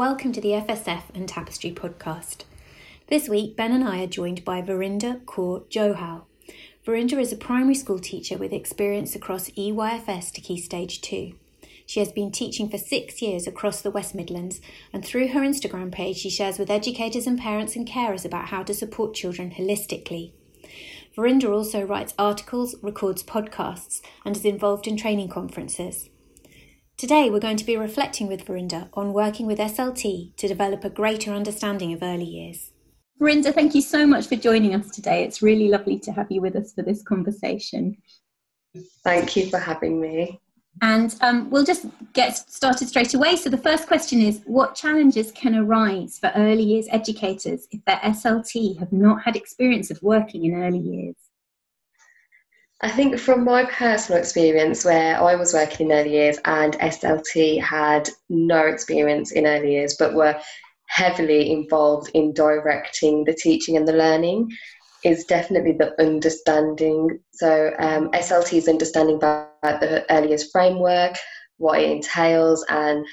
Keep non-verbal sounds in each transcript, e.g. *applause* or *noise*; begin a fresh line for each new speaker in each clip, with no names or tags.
welcome to the FSF and Tapestry podcast. This week, Ben and I are joined by Verinder Kaur Johal. Verinder is a primary school teacher with experience across EYFS to Key Stage 2. She has been teaching for six years across the West Midlands, and through her Instagram page, she shares with educators and parents and carers about how to support children holistically. Verinder also writes articles, records podcasts, and is involved in training conferences. Today, we're going to be reflecting with Verinder on working with SLT to develop a greater understanding of early years.
Verinder, thank you so much for joining us today. It's really lovely to have you with us for this conversation.
Thank you for having me.
And um, we'll just get started straight away. So, the first question is What challenges can arise for early years educators if their SLT have not had experience of working in early years?
I think from my personal experience, where I was working in early years and SLT had no experience in early years, but were heavily involved in directing the teaching and the learning, is definitely the understanding. So, um, SLT is understanding about the early years framework, what it entails, and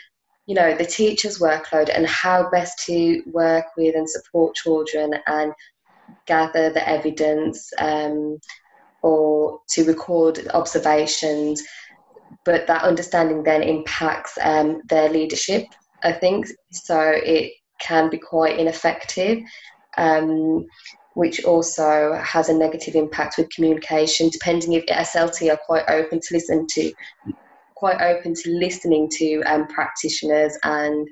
you know the teacher's workload and how best to work with and support children and gather the evidence. Um, or to record observations, but that understanding then impacts um, their leadership, I think. So it can be quite ineffective, um, which also has a negative impact with communication, depending if SLT are quite open to listen to, quite open to listening to um, practitioners and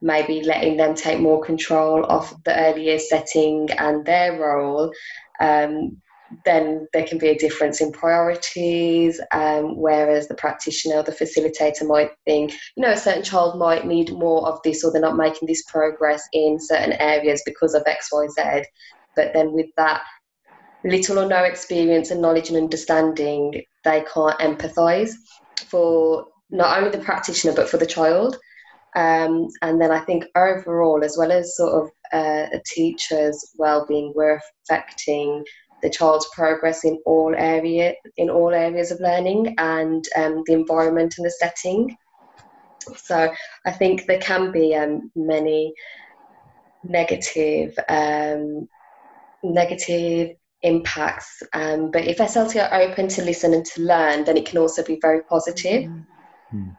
maybe letting them take more control of the earlier setting and their role. Um, then there can be a difference in priorities. Um, whereas the practitioner or the facilitator might think, you know, a certain child might need more of this, or they're not making this progress in certain areas because of X, Y, Z. But then with that little or no experience and knowledge and understanding, they can't empathise for not only the practitioner but for the child. Um, and then I think overall, as well as sort of uh, a teacher's well-being, we're affecting the child's progress in all area in all areas of learning and um, the environment and the setting. So I think there can be um, many negative um, negative impacts. Um, but if SLT are open to listen and to learn, then it can also be very positive.
Mm-hmm.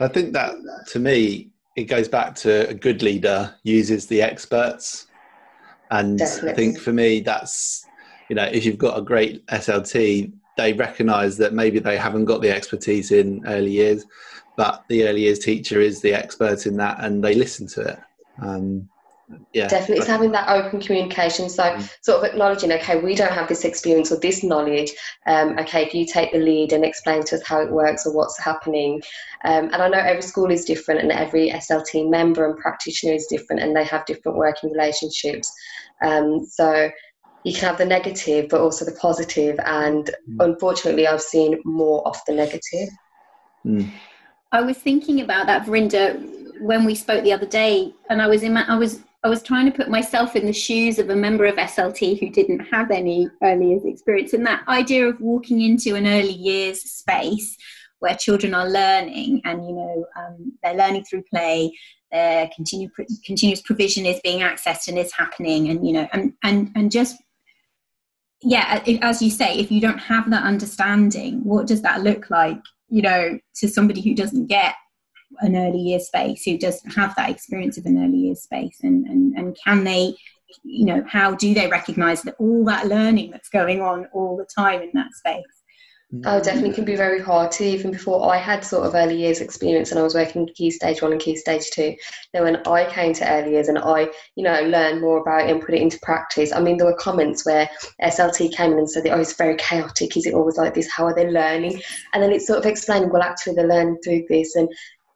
I think that to me, it goes back to a good leader uses the experts. And Definitely. I think for me, that's you know, if you've got a great SLT, they recognise that maybe they haven't got the expertise in early years, but the early years teacher is the expert in that, and they listen to it. Um,
yeah, definitely, it's having that open communication. So, mm. sort of acknowledging, okay, we don't have this experience or this knowledge. Um, okay, if you take the lead and explain to us how it works or what's happening. Um, and I know every school is different, and every SLT member and practitioner is different, and they have different working relationships. Um, so you can have the negative but also the positive and mm. unfortunately i've seen more of the negative
mm. i was thinking about that Verinder when we spoke the other day and i was in my, i was i was trying to put myself in the shoes of a member of slt who didn't have any early years experience and that idea of walking into an early years space where children are learning and you know um, they're learning through play their continue, continuous provision is being accessed and is happening and you know and and and just yeah, as you say, if you don't have that understanding, what does that look like, you know, to somebody who doesn't get an early year space, who doesn't have that experience of an early year space? And, and, and can they, you know, how do they recognize that all that learning that's going on all the time in that space?
Oh, definitely can be very hard too. Even before I had sort of early years experience and I was working key stage one and key stage two. Then when I came to early years and I, you know, learned more about it and put it into practice. I mean, there were comments where SLT came in and said, "Oh, it's very chaotic. Is it always like this? How are they learning?" And then it's sort of explaining, well, actually, they're learning through this. And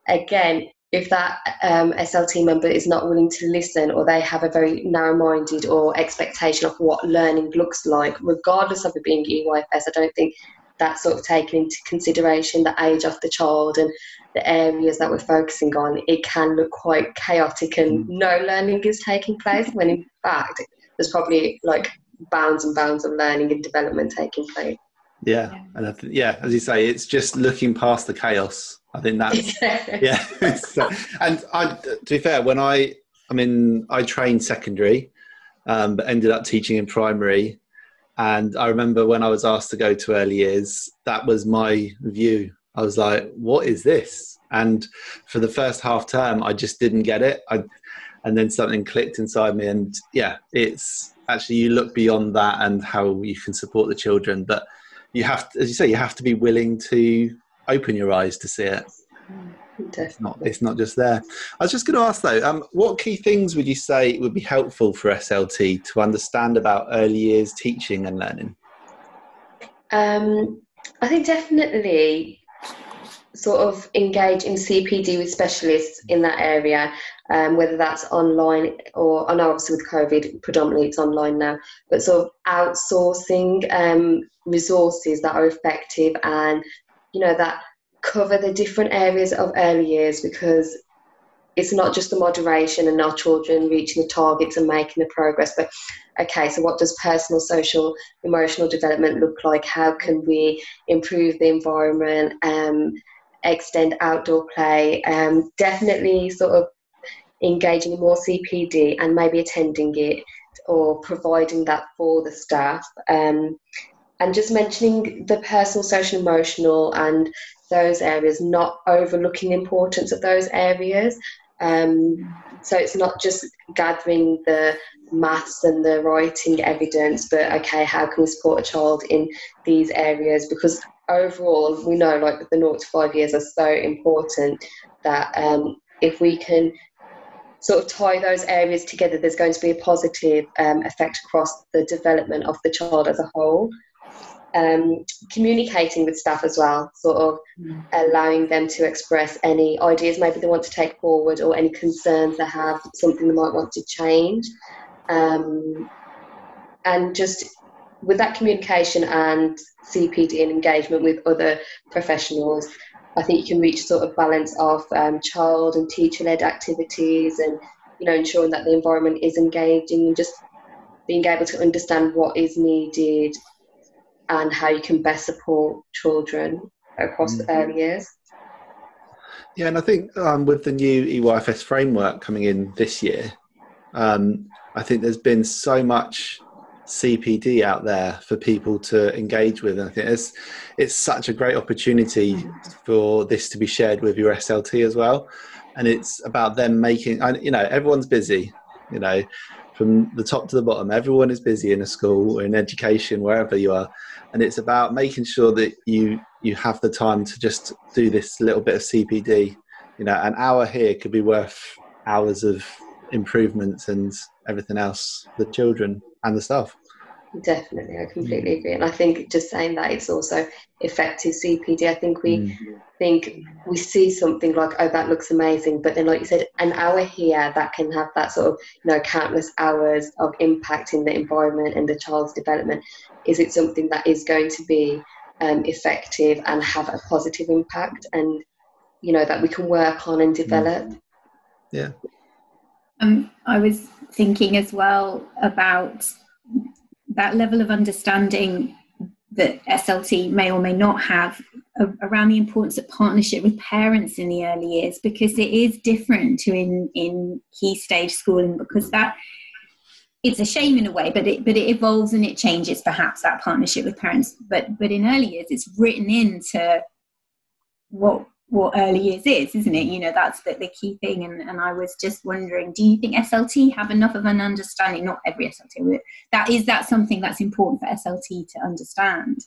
again, if that um, SLT member is not willing to listen or they have a very narrow minded or expectation of what learning looks like, regardless of it being EYFS, I don't think that's sort of taken into consideration the age of the child and the areas that we're focusing on, it can look quite chaotic and mm. no learning is taking place when in fact there's probably like bounds and bounds of learning and development taking place.
Yeah, and th- yeah, as you say, it's just looking past the chaos I think that's *laughs* yeah. *laughs* and I, to be fair, when I I mean I trained secondary, um, but ended up teaching in primary. And I remember when I was asked to go to early years, that was my view. I was like, "What is this?" And for the first half term, I just didn't get it. I, and then something clicked inside me, and yeah, it's actually you look beyond that and how you can support the children, but you have, to, as you say, you have to be willing to open your eyes to see it. Mm. It's not, it's not just there. I was just going to ask though, um, what key things would you say would be helpful for SLT to understand about early years teaching and learning?
Um, I think definitely sort of engage in CPD with specialists in that area, um, whether that's online or I know obviously with COVID predominantly it's online now, but sort of outsourcing um, resources that are effective and you know that cover the different areas of early years because it's not just the moderation and our children reaching the targets and making the progress, but okay, so what does personal, social, emotional development look like? How can we improve the environment, um, extend outdoor play? Um, definitely sort of engaging in more CPD and maybe attending it or providing that for the staff. Um, and just mentioning the personal, social, emotional, and those areas, not overlooking the importance of those areas. Um, so it's not just gathering the maths and the writing evidence, but okay, how can we support a child in these areas? Because overall, we know like the 0 to 5 years are so important that um, if we can sort of tie those areas together, there's going to be a positive um, effect across the development of the child as a whole um, communicating with staff as well, sort of mm. allowing them to express any ideas maybe they want to take forward or any concerns they have, something they might want to change. Um, and just with that communication and CPD and engagement with other professionals, I think you can reach sort of balance of um, child and teacher led activities and you know ensuring that the environment is engaging and just being able to understand what is needed and how you can best support children across mm-hmm. the early years.
Yeah, and I think um, with the new EYFS framework coming in this year, um, I think there's been so much CPD out there for people to engage with. And I think it's, it's such a great opportunity for this to be shared with your SLT as well. And it's about them making, you know, everyone's busy, you know, from the top to the bottom, everyone is busy in a school or in education, wherever you are and it's about making sure that you you have the time to just do this little bit of CPD. You know, an hour here could be worth hours of improvements and everything else, the children and the staff.
Definitely, I completely agree. And I think just saying that it's also effective CPD. I think we mm. think we see something like, oh, that looks amazing, but then, like you said, an hour here that can have that sort of, you know, countless hours of impact in the environment and the child's development. Is it something that is going to be um, effective and have a positive impact, and you know that we can work on and develop? Mm.
Yeah.
Um, I was thinking as well about that level of understanding that SLT may or may not have around the importance of partnership with parents in the early years because it is different to in, in key stage schooling because that it's a shame in a way but it but it evolves and it changes perhaps that partnership with parents. But but in early years it's written into what what early years is, isn't it? You know, that's the, the key thing. And, and I was just wondering, do you think SLT have enough of an understanding? Not every SLT, but that is that something that's important for SLT to understand?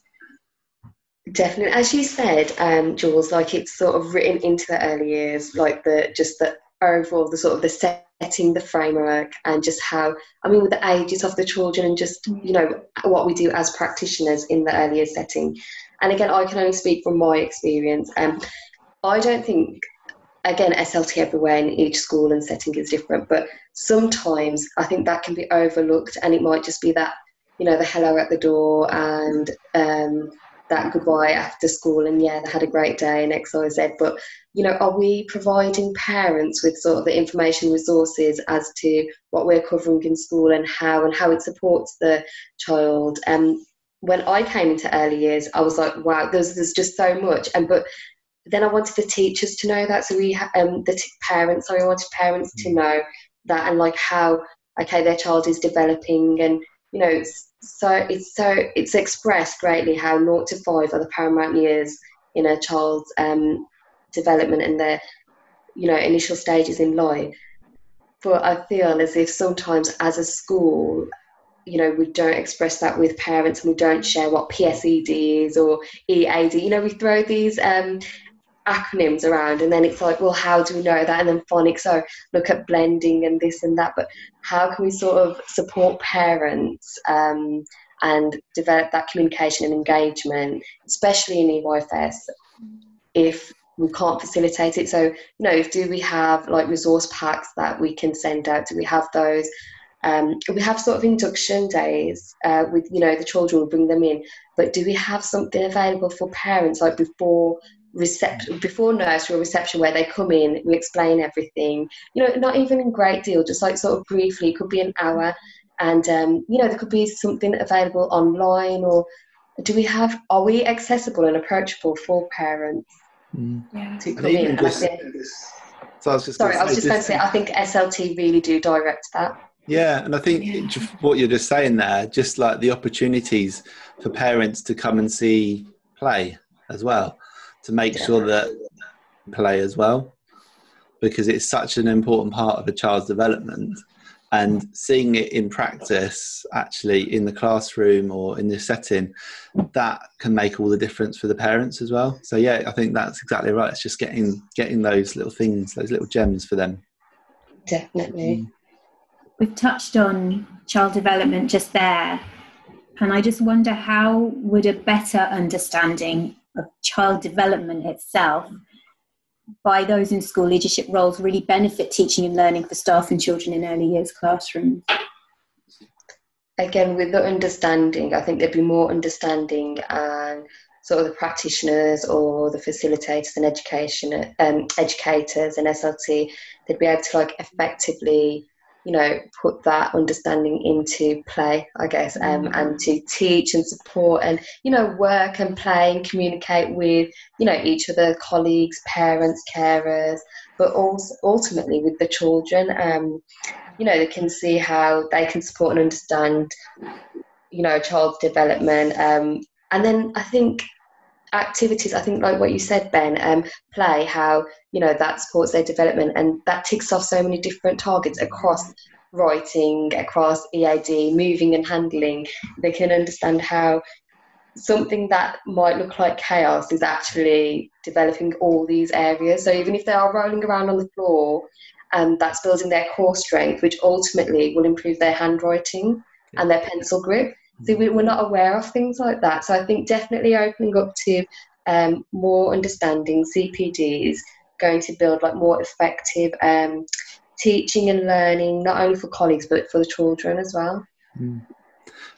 Definitely, as you said, um, Jules, like it's sort of written into the early years, like the just the overall the sort of the setting, the framework, and just how I mean with the ages of the children and just you know what we do as practitioners in the earlier setting. And again, I can only speak from my experience. Um, I don't think, again, SLT everywhere in each school and setting is different, but sometimes I think that can be overlooked and it might just be that, you know, the hello at the door and um, that goodbye after school and yeah, they had a great day and X, Y, Z. But, you know, are we providing parents with sort of the information resources as to what we're covering in school and how and how it supports the child? Um, when I came into early years, I was like, wow, there's, there's just so much. And but then I wanted the teachers to know that. So we, um, the t- parents, sorry, I wanted parents to mm. know that and like how, okay, their child is developing and, you know, it's so it's so it's expressed greatly how naught to five are the paramount years in a child's um, development and their, you know, initial stages in life. But I feel as if sometimes as a school, you know, we don't express that with parents and we don't share what PSED is or EAD. You know, we throw these um, acronyms around and then it's like well how do we know that? And then phonics so look at blending and this and that but how can we sort of support parents um, and develop that communication and engagement especially in EYFS if we can't facilitate it? So you know do we have like resource packs that we can send out? Do we have those? Um, we have sort of induction days uh, with you know the children will bring them in but do we have something available for parents like before reception before nursery or reception where they come in we explain everything you know not even in great deal just like sort of briefly it could be an hour and um, you know there could be something available online or do we have are we accessible and approachable for parents mm. yeah. to come in just, so I was just sorry I was just going to say I think SLT really do direct that
yeah, and I think yeah. what you're just saying there, just like the opportunities for parents to come and see play as well to make sure that play as well because it's such an important part of a child's development. And seeing it in practice actually in the classroom or in the setting that can make all the difference for the parents as well. So yeah i think that's exactly right. It's just getting getting those little things those little gems for them.
Definitely. Mm.
we've touched on child development just there and i just wonder how would a better understanding of child development itself by those in school leadership roles really benefit teaching and learning for staff and children in early years classrooms?
Again, with the understanding, I think there'd be more understanding and sort of the practitioners or the facilitators and education um, educators and SLT, they'd be able to like effectively you know, put that understanding into play, I guess, um, and to teach and support and, you know, work and play and communicate with, you know, each of the colleagues, parents, carers, but also ultimately with the children. Um, you know, they can see how they can support and understand, you know, a child's development. Um, and then I think activities i think like what you said ben um, play how you know that supports their development and that ticks off so many different targets across writing across ead moving and handling. They can understand how something that might look like chaos is actually developing all these areas. So even if they are rolling around on the floor um, that's building their core strength which ultimately will improve their handwriting and their pencil grip so we, are not aware of things like that. So I think definitely opening up to um, more understanding CPDs going to build like more effective um, teaching and learning, not only for colleagues but for the children as well.
Mm.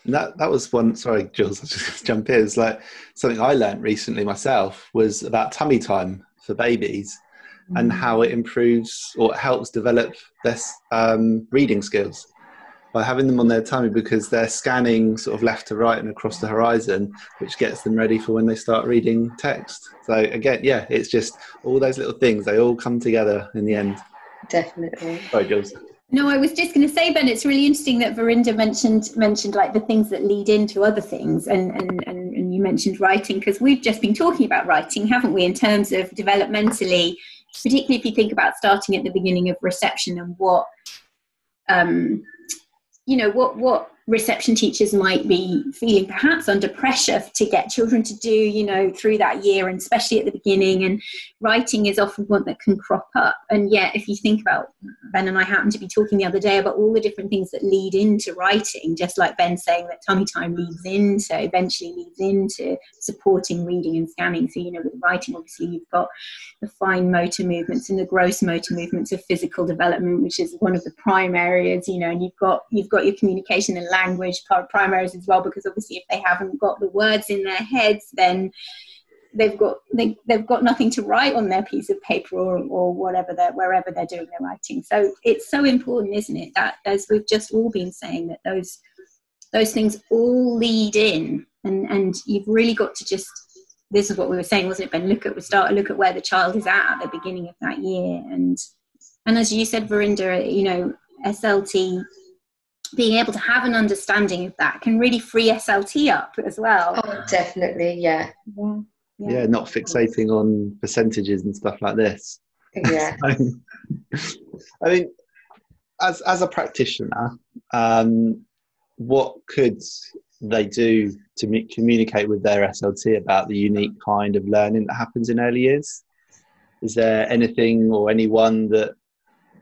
And that that was one. Sorry, Jules, *laughs* I'll just jump in. It's like something I learned recently myself was about tummy time for babies mm. and how it improves or helps develop their um, reading skills by having them on their tummy because they're scanning sort of left to right and across the horizon, which gets them ready for when they start reading text. So again, yeah, it's just all those little things, they all come together in the end.
Definitely.
Sorry, Jules.
No, I was just going to say, Ben, it's really interesting that Verinder mentioned mentioned like the things that lead into other things, and and and, and you mentioned writing because we've just been talking about writing, haven't we? In terms of developmentally, particularly if you think about starting at the beginning of reception and what um, you know what what reception teachers might be feeling perhaps under pressure to get children to do you know through that year and especially at the beginning and writing is often one that can crop up. And yet if you think about ben and i happened to be talking the other day about all the different things that lead into writing just like ben saying that tummy time leads into eventually leads into supporting reading and scanning. So you know with writing obviously you've got the fine motor movements and the gross motor movements of physical development which is one of the prime areas you know and you've got you've got your communication and language primaries as well because obviously if they haven't got the words in their heads then they've got they, they've got nothing to write on their piece of paper or, or whatever they're wherever they're doing their writing. So it's so important isn't it that as we've just all been saying that those those things all lead in. And and you've really got to just this is what we were saying, wasn't it, Ben? Look at we start look at where the child is at at the beginning of that year, and and as you said, Verinder, you know, SLT being able to have an understanding of that can really free SLT up as well.
Oh, definitely, yeah.
Yeah, yeah. yeah not fixating on percentages and stuff like this.
Yeah. *laughs*
I mean, as as a practitioner, um, what could they do to communicate with their SLT about the unique kind of learning that happens in early years? Is there anything or anyone that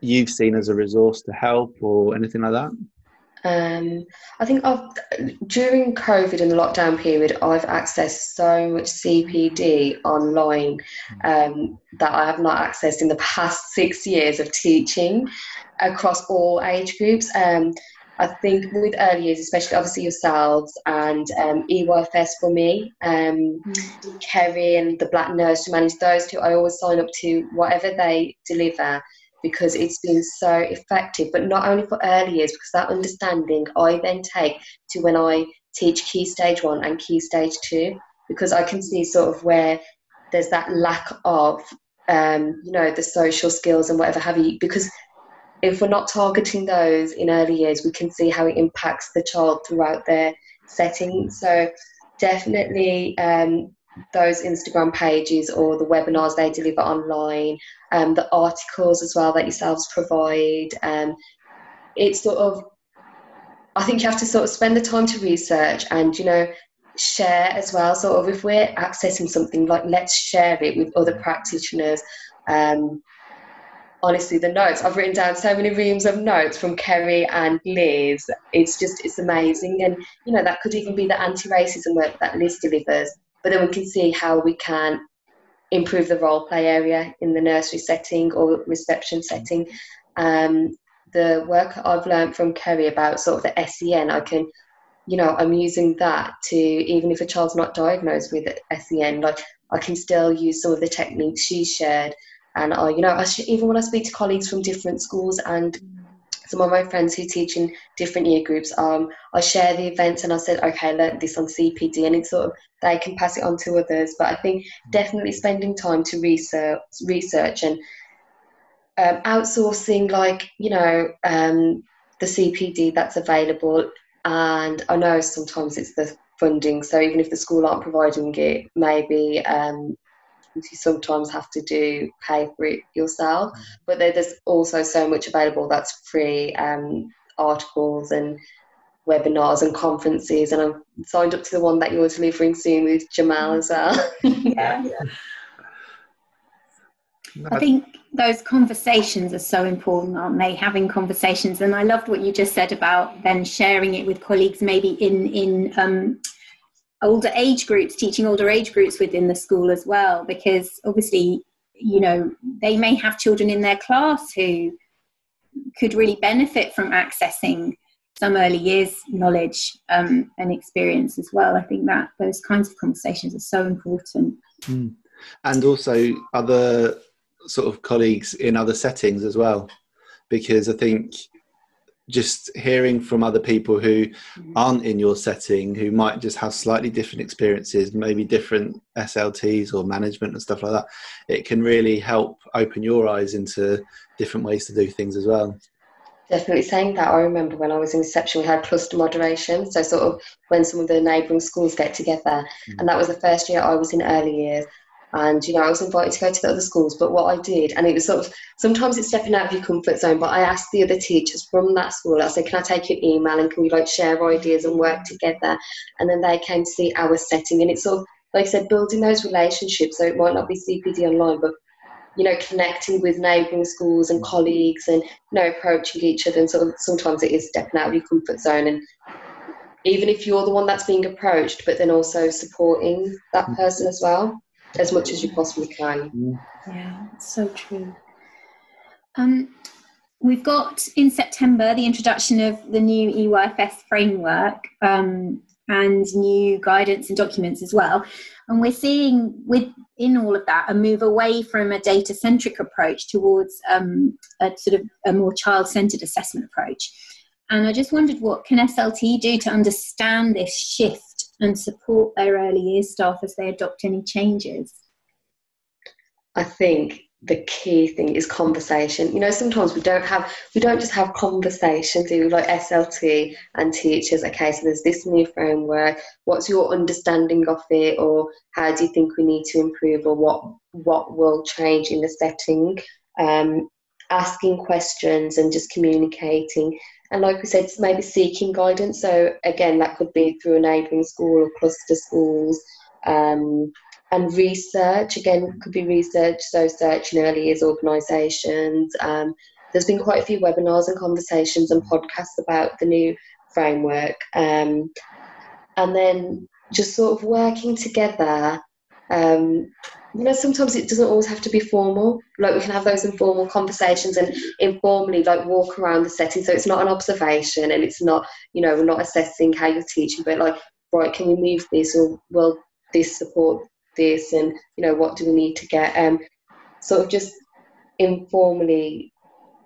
you've seen as a resource to help or anything like that?
Um, I think I've, during COVID and the lockdown period, I've accessed so much CPD online um, that I have not accessed in the past *laughs* six years of teaching across all age groups. Um, I think with early years, especially obviously yourselves and um, EYFS for me, um, mm. Kerry and the Black Nursery Manager, those two, I always sign up to whatever they deliver because it's been so effective. But not only for early years, because that understanding I then take to when I teach Key Stage 1 and Key Stage 2, because I can see sort of where there's that lack of, um, you know, the social skills and whatever have you, because if we're not targeting those in early years, we can see how it impacts the child throughout their setting. So definitely um, those Instagram pages or the webinars they deliver online, um, the articles as well that yourselves provide. Um, it's sort of, I think you have to sort of spend the time to research and, you know, share as well. Sort of if we're accessing something, like let's share it with other practitioners. Um, honestly the notes i've written down so many reams of notes from kerry and liz it's just it's amazing and you know that could even be the anti-racism work that liz delivers but then we can see how we can improve the role play area in the nursery setting or reception setting. Um, the work i've learned from kerry about sort of the sen i can you know i'm using that to even if a child's not diagnosed with sen like i can still use some of the techniques she shared. And I, you know, I sh- even when I speak to colleagues from different schools and some of my friends who teach in different year groups, um, I share the events and I said, okay, I learned this on CPD, and it's sort of they can pass it on to others. But I think definitely spending time to research, research and um, outsourcing, like you know, um, the CPD that's available. And I know sometimes it's the funding, so even if the school aren't providing it, maybe um, you sometimes have to do pay for it yourself. Mm. But there's also so much available that's free um, articles and webinars and conferences. And I'm signed up to the one that you're delivering soon with Jamal as well. yeah. *laughs*
I think those conversations are so important, aren't they? Having conversations, and I loved what you just said about then sharing it with colleagues, maybe in in um, older age groups, teaching older age groups within the school as well, because obviously, you know, they may have children in their class who could really benefit from accessing some early years knowledge um, and experience as well. I think that those kinds of conversations are so important.
Mm. And also other sort of colleagues in other settings as well, because I think just hearing from other people who mm-hmm. aren't in your setting who might just have slightly different experiences maybe different slts or management and stuff like that it can really help open your eyes into different ways to do things as well
definitely saying that i remember when i was in reception we had cluster moderation so sort of when some of the neighbouring schools get together mm-hmm. and that was the first year i was in early years and you know I was invited to go to the other schools but what I did and it was sort of sometimes it's stepping out of your comfort zone but I asked the other teachers from that school I said can I take your email and can we like share ideas and work together? And then they came to see our setting and it's sort of like I said building those relationships so it might not be CPD online but you know connecting with neighbouring schools and colleagues and you know approaching each other and sort of sometimes it is stepping out of your comfort zone and even if you're the one that's being approached but then also supporting that mm. person as well as much as you possibly can.
Yeah, so true. Um, we've got in September the introduction of the new EYFS framework um, and new guidance and documents as well. And we're seeing within all of that a move away from a data centric approach towards um, a sort of a more child centered assessment approach. And I just wondered what can SLT do to understand this shift and support their early years staff as they adopt any changes?
I think the key thing is conversation. You know, sometimes we don't have we don't just have conversations, do like SLT and teachers, okay, so there's this new framework, what's your understanding of it or how do you think we need to improve or what what will change in the setting? Um, asking questions and just communicating. And like we said, maybe seeking guidance. So again, that could be through a neighbouring school or cluster schools. Um, and research again could be research so searching early years organisations um, there's been quite a few webinars and conversations and podcasts about the new framework um, and then just sort of working together um, you know sometimes it doesn't always have to be formal. Like we can have those informal conversations and informally like walk around the setting. So it's not an observation and it's not you know we're not assessing how you're teaching but like right can we move this or will this support this and you know what do we need to get um sort of just informally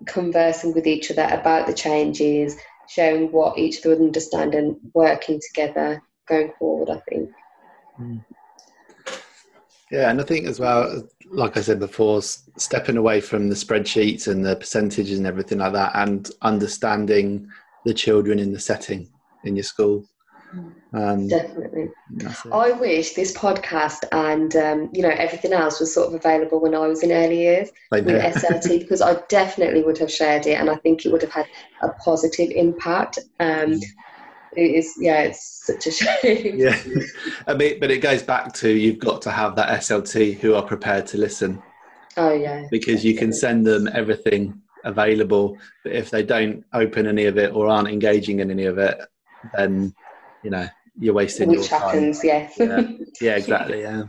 conversing with each other about the changes showing what each of them understand and working together going forward i think. Mm.
Yeah and i think as well like i said before stepping away from the spreadsheets and the percentages and everything like that and understanding the children in the setting in your school.
Um, Definitely. I wish this podcast and um, you know everything else was sort of available when I was in early years with SLT *laughs* because I definitely would have shared it and I think it would have had a positive impact. Um, it is yeah, it's such a shame.
Yeah, I mean, but it goes back to you've got to have that SLT who are prepared to listen.
Oh yeah,
because definitely. you can send them everything available, but if they don't open any of it or aren't engaging in any of it, then you know you're wasting
Which
your
time. happens,
yeah. yeah, *laughs* exactly. Yeah.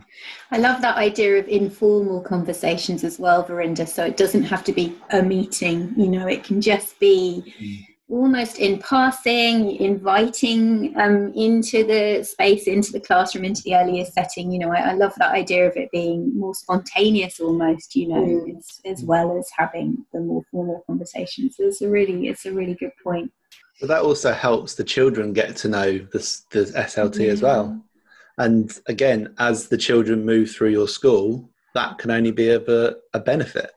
I love that idea of informal conversations as well, Verinder. So it doesn't have to be a meeting, you know, it can just be mm. Almost in passing, inviting um, into the space, into the classroom, into the earlier setting. You know, I, I love that idea of it being more spontaneous almost, you know, mm. as, as well as having the more formal conversations. So it's a really, it's a really good point.
But that also helps the children get to know the, the SLT as well. And again, as the children move through your school, that can only be of a, a benefit,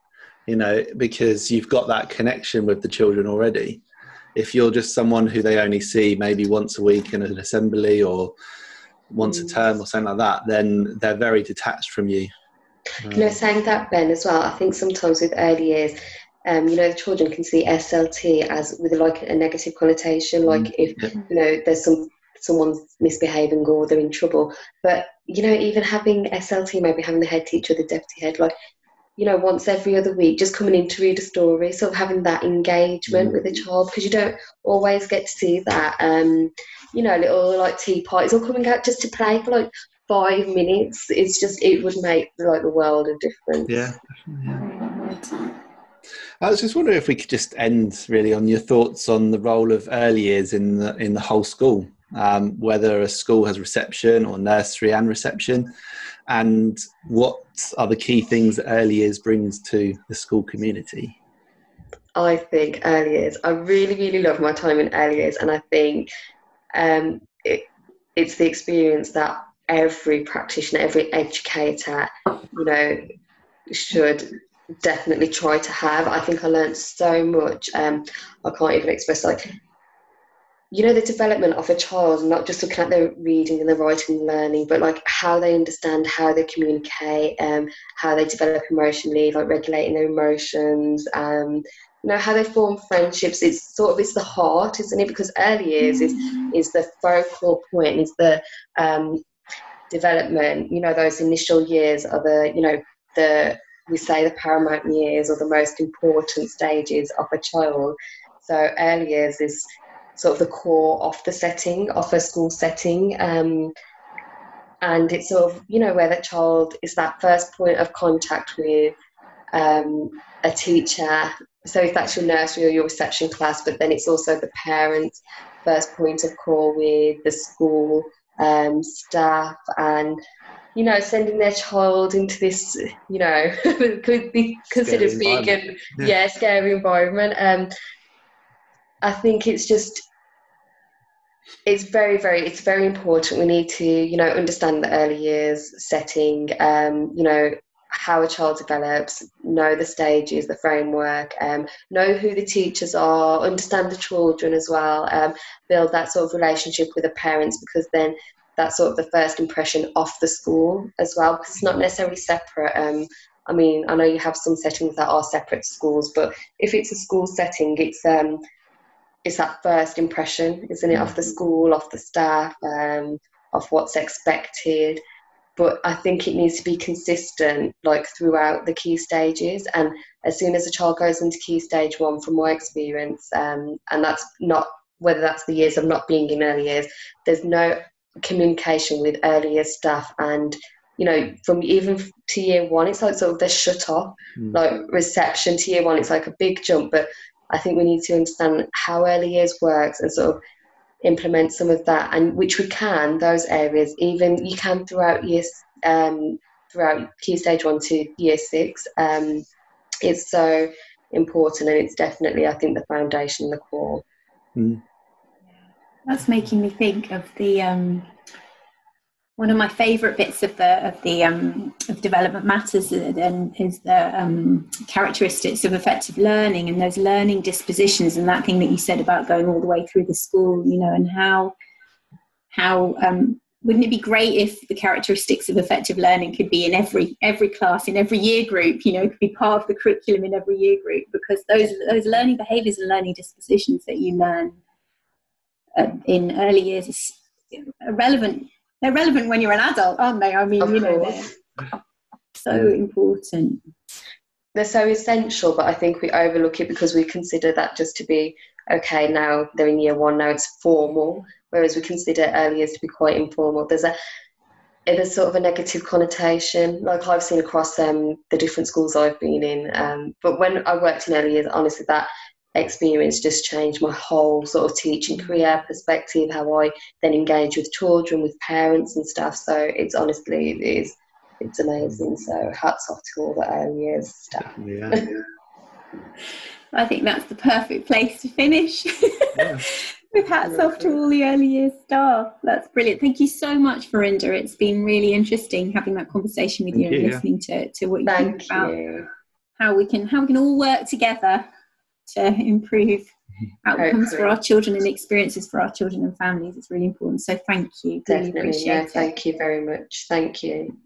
you know, because you've got that connection with the children already. If you're just someone who they only see maybe once a week in an assembly or once a mm. term or something like that, then they're very detached from you.
You know, saying that, Ben, as well, I think sometimes with early years, um, you know, the children can see SLT as with like a negative connotation, mm. like mm. if you know there's some someone's misbehaving or they're in trouble. But you know, even having SLT, maybe having the head teacher, the deputy head, like you know, once every other week, just coming in to read a story, sort of having that engagement mm. with the child because you don't always get to see that. Um, you know, little like tea parties or coming out just to play for like five minutes. It's just it would make like the world a difference.
Yeah. yeah. I was just wondering if we could just end really on your thoughts on the role of early years in the in the whole school, um, whether a school has reception or nursery and reception, and what are the key things that early years brings to the school community.
I think early years. I really, really love my time in early years, and I think um, it, it's the experience that every practitioner, every educator, you know, should definitely try to have. I think I learned so much. Um, I can't even express like you know the development of a child, not just looking at their reading and their writing and learning, but like how they understand, how they communicate, um, how they develop emotionally, like regulating their emotions, um, you know how they form friendships. It's sort of it's the heart, isn't it? Because early years is mm. is the focal point, is the um, development. You know those initial years are the you know the we say the paramount years or the most important stages of a child. So early years is sort of the core of the setting, of a school setting. Um, and it's sort of, you know, where the child is that first point of contact with um, a teacher. So if that's your nursery or your reception class, but then it's also the parents' first point of call with the school um, staff and you know, sending their child into this, you know, *laughs* could be considered big and yeah. yeah. scary environment. Um, I think it's just it's very very it's very important. We need to you know understand the early years setting um, you know how a child develops know the stages the framework um, know who the teachers are understand the children as well um, build that sort of relationship with the parents because then that's sort of the first impression of the school as well. Because it's not necessarily separate um, I mean, I know you have some settings that are separate schools, but if it's a school setting, it's um, it's that first impression, isn't it, of the mm-hmm. school, of the staff, um, of what's expected. But I think it needs to be consistent, like throughout the key stages. And as soon as a child goes into key stage one, from my experience, um, and that's not whether that's the years of not being in early years, there's no communication with earlier staff and you know, from even to year one, it's like sort of they're shut off. Mm. Like reception to year one, it's like a big jump. But I think we need to understand how early years works and sort of implement some of that, and which we can those areas. Even you can throughout years, um, throughout key stage one to year six. Um, it's so important, and it's definitely I think the foundation, the core.
Mm. That's making me think of the um, one of my favourite bits of the of the um, of development matters and is the um, characteristics of effective learning and those learning dispositions and that thing that you said about going all the way through the school, you know, and how how um, wouldn't it be great if the characteristics of effective learning could be in every every class in every year group you know could be part of the curriculum in every year group? Because those those learning behaviors and learning dispositions that you learn uh, in early years are relevant they're relevant when you're an adult, aren't they? I mean, of you know, they're so important.
They're so essential, but I think we overlook it because we consider that just to be okay. Now they're in year one. Now it's formal, whereas we consider early years to be quite informal. There's a there's sort of a negative connotation, like I've seen across um, the different schools I've been in. Um, but when I worked in early years, honestly, that experience just changed my whole sort of teaching career perspective, how I then engage with children, with parents and stuff. So it's honestly, it is, it's amazing. So hats off to all the early years staff. Yeah. *laughs*
I think that's the perfect place to finish. *laughs* Yeah. With hats yeah, off to all the early years staff. That's brilliant. Thank you so much, Verinder. It's been really interesting having that conversation with you, you and listening to, to what you Thank think about you. how we can how we can all work together to improve *laughs* outcomes Hopefully. for our children and experiences for our children and families. It's really important. So thank you.
Definitely, really appreciate yeah, it. Thank you very much. Thank you.